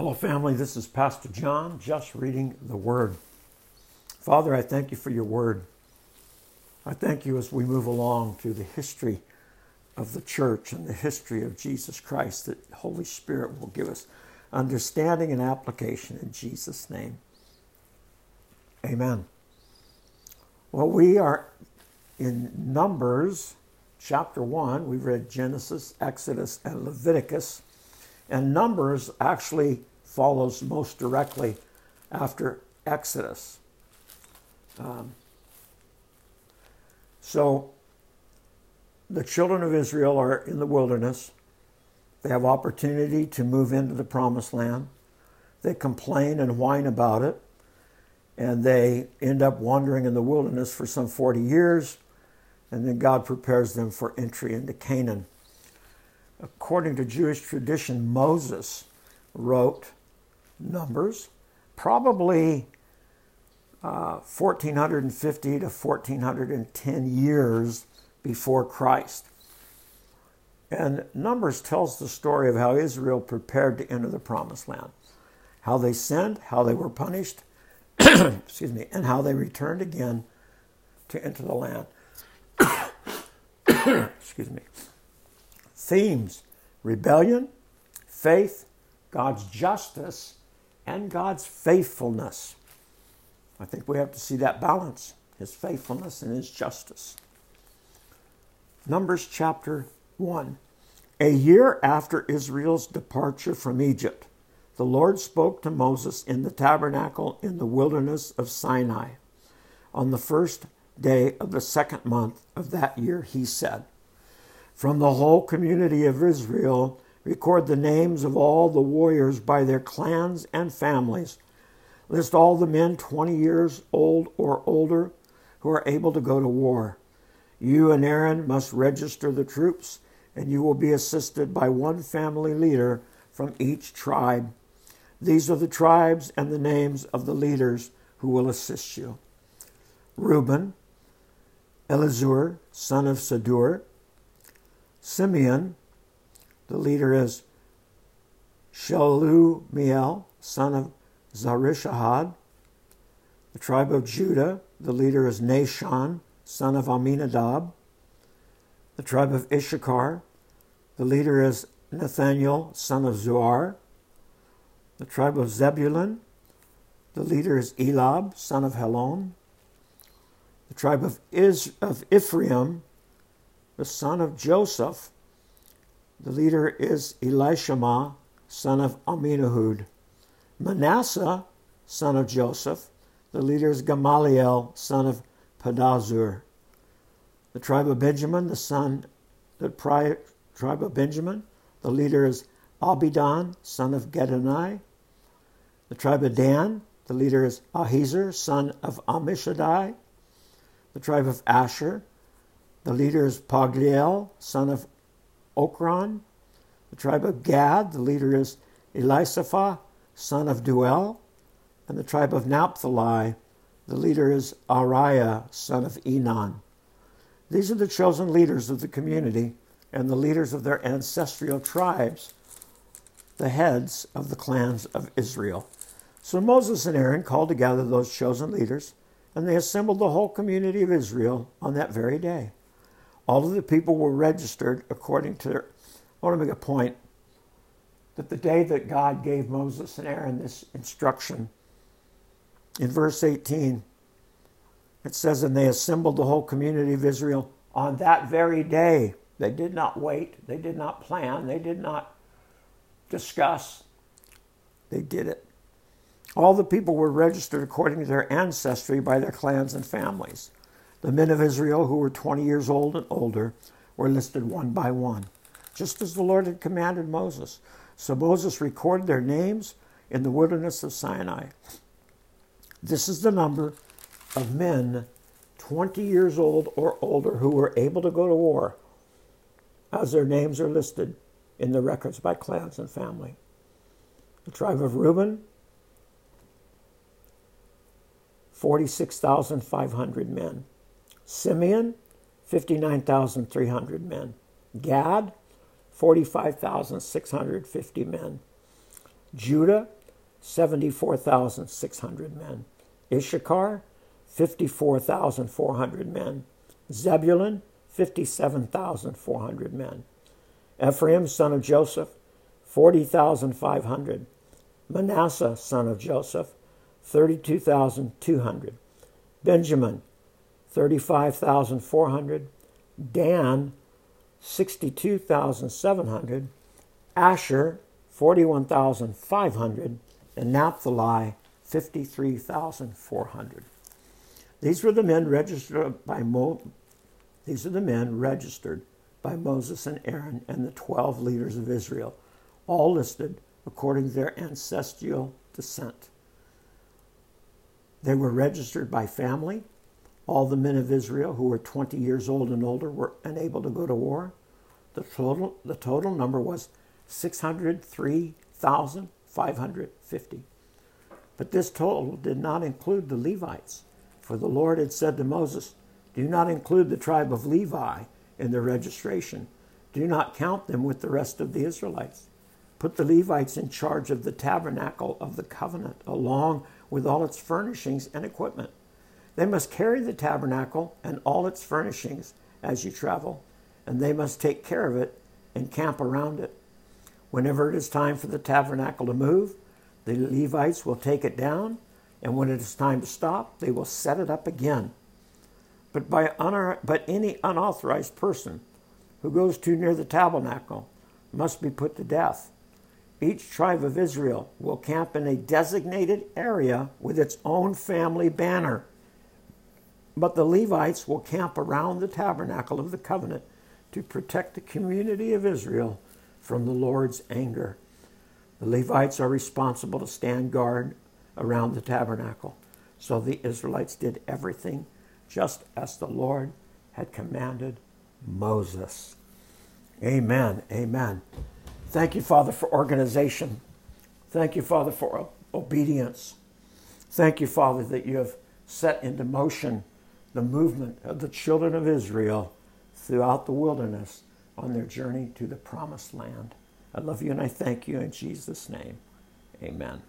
Hello, family. This is Pastor John, just reading the Word. Father, I thank you for your Word. I thank you as we move along through the history of the church and the history of Jesus Christ that Holy Spirit will give us understanding and application in Jesus' name. Amen. Well, we are in Numbers chapter 1. We've read Genesis, Exodus, and Leviticus. And Numbers actually follows most directly after Exodus. Um, so the children of Israel are in the wilderness. They have opportunity to move into the promised land. They complain and whine about it. And they end up wandering in the wilderness for some 40 years. And then God prepares them for entry into Canaan. According to Jewish tradition, Moses wrote Numbers, probably uh, 1450 to 1410 years before Christ. And Numbers tells the story of how Israel prepared to enter the promised land, how they sinned, how they were punished, excuse me, and how they returned again to enter the land. excuse me. Themes rebellion, faith, God's justice, and God's faithfulness. I think we have to see that balance his faithfulness and his justice. Numbers chapter 1. A year after Israel's departure from Egypt, the Lord spoke to Moses in the tabernacle in the wilderness of Sinai. On the first day of the second month of that year, he said, From the whole community of Israel, record the names of all the warriors by their clans and families. List all the men 20 years old or older who are able to go to war. You and Aaron must register the troops, and you will be assisted by one family leader from each tribe. These are the tribes and the names of the leaders who will assist you Reuben, Elizur, son of Shedeur, Simeon, the leader is Shelumiel, son of Zarishahad. The tribe of Judah, the leader is Nahshon, son of Amminadab. The tribe of Issachar, the leader is Nathaniel, son of Zuar. The tribe of Zebulun, the leader is Eliab, son of Helon. The tribe of, Is- of Ephraim, the son of Joseph, the leader is Elishama, son of Aminahud. Manasseh, son of Joseph, the leader is Gamaliel, son of Pedahzur. The tribe of Benjamin, the son, the pri- tribe of Benjamin, the leader is Abidan, son of Gideoni. The tribe of Dan, the leader is Ahiezer, son of Ammishaddai. The tribe of Asher, the leader is Pagiel, son of Ocran. The tribe of Gad, the leader is Elisapha, son of Deuel. And the tribe of Naphtali, the leader is Ariah, son of Enan. These are the chosen leaders of the community and the leaders of their ancestral tribes, the heads of the clans of Israel. So Moses and Aaron called together those chosen leaders, and they assembled the whole community of Israel on that very day. All of the people were registered according to their. I want to make a point that the day that God gave Moses and Aaron this instruction, in verse 18, it says, And they assembled the whole community of Israel on that very day. They did not wait, they did not plan, they did not discuss. They did it. All the people were registered according to their ancestry by their clans and families. The men of Israel who were 20 years old and older were listed one by one, just as the Lord had commanded Moses. So Moses recorded their names in the wilderness of Sinai. This is the number of men 20 years old or older who were able to go to war, as their names are listed in the records by clans and family. The tribe of Reuben, 46,500 men. Simeon, 59,300 men. Gad, 45,650 men. Judah, 74,600 men. Issachar, 54,400 men. Zebulun, 57,400 men. Ephraim, son of Joseph, 40,500. Manasseh, son of Joseph, 32,200. Benjamin, 35,400. Dan, 62,700. Asher, 41,500. And Naphtali, 53,400. These were the men registered by Mo- these are the men registered by Moses and Aaron and the 12 leaders of Israel, all listed according to their ancestral descent. They were registered by family. All the men of Israel who were 20 years old and older were unable to go to war. The total, the total number was 603,550. But this total did not include the Levites, for the Lord had said to Moses, Do not include the tribe of Levi in the registration. Do not count them with the rest of the Israelites. Put the Levites in charge of the tabernacle of the covenant, along with all its furnishings and equipment. They must carry the tabernacle and all its furnishings as you travel, and they must take care of it and camp around it. Whenever it is time for the tabernacle to move, the Levites will take it down, and when it is time to stop, they will set it up again. But, by honor, but any unauthorized person who goes too near the tabernacle must be put to death. Each tribe of Israel will camp in a designated area with its own family banner. But the Levites will camp around the tabernacle of the covenant to protect the community of Israel from the Lord's anger. The Levites are responsible to stand guard around the tabernacle. So the Israelites did everything just as the Lord had commanded Moses. Amen. Amen. Thank you, Father, for organization. Thank you, Father, for obedience. Thank you, Father, that you have set into motion the movement of the children of Israel throughout the wilderness on their journey to the promised land. I love you and I thank you in Jesus' name. Amen.